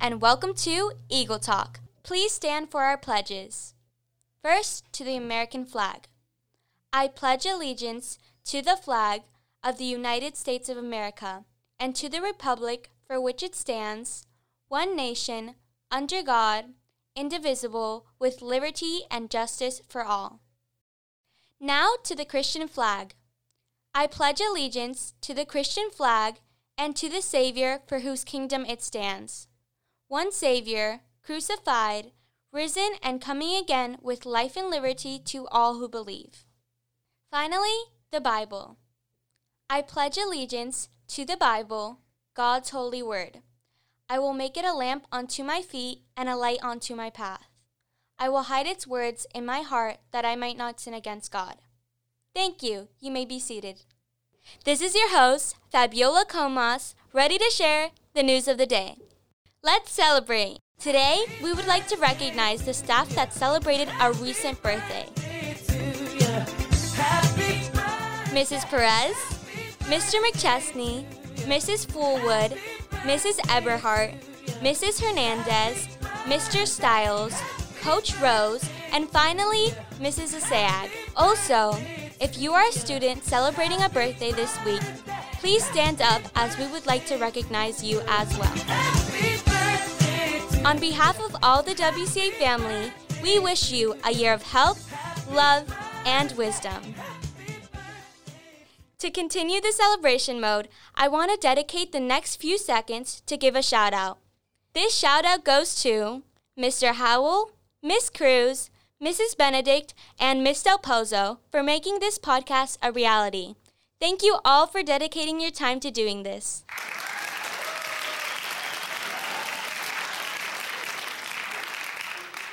and welcome to Eagle Talk. Please stand for our pledges. First, to the American flag. I pledge allegiance to the flag of the United States of America and to the republic for which it stands, one nation, under God, indivisible, with liberty and justice for all. Now to the Christian flag. I pledge allegiance to the Christian flag and to the Savior for whose kingdom it stands. One Savior, crucified, risen, and coming again with life and liberty to all who believe. Finally, the Bible. I pledge allegiance to the Bible, God's holy word. I will make it a lamp unto my feet and a light unto my path. I will hide its words in my heart that I might not sin against God. Thank you. You may be seated. This is your host, Fabiola Comas, ready to share the news of the day. Let's celebrate. Today, we would like to recognize the staff that celebrated a recent birthday. Mrs. Perez, Mr. McChesney, Mrs. Foolwood, Mrs. Eberhart, Mrs. Hernandez, Mr. Stiles, Coach Rose, and finally, Mrs. Asayag. Also, if you are a student celebrating a birthday this week, please stand up as we would like to recognize you as well. On behalf of all the WCA family, we wish you a year of health, love, and wisdom. To continue the celebration mode, I want to dedicate the next few seconds to give a shout out. This shout out goes to Mr. Howell, Miss Cruz, Mrs. Benedict, and Miss Del Pozo for making this podcast a reality. Thank you all for dedicating your time to doing this.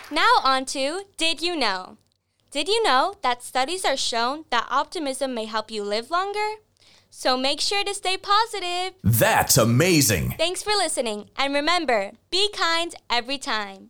Now, on to Did You Know? Did you know that studies are shown that optimism may help you live longer? So make sure to stay positive. That's amazing. Thanks for listening, and remember be kind every time.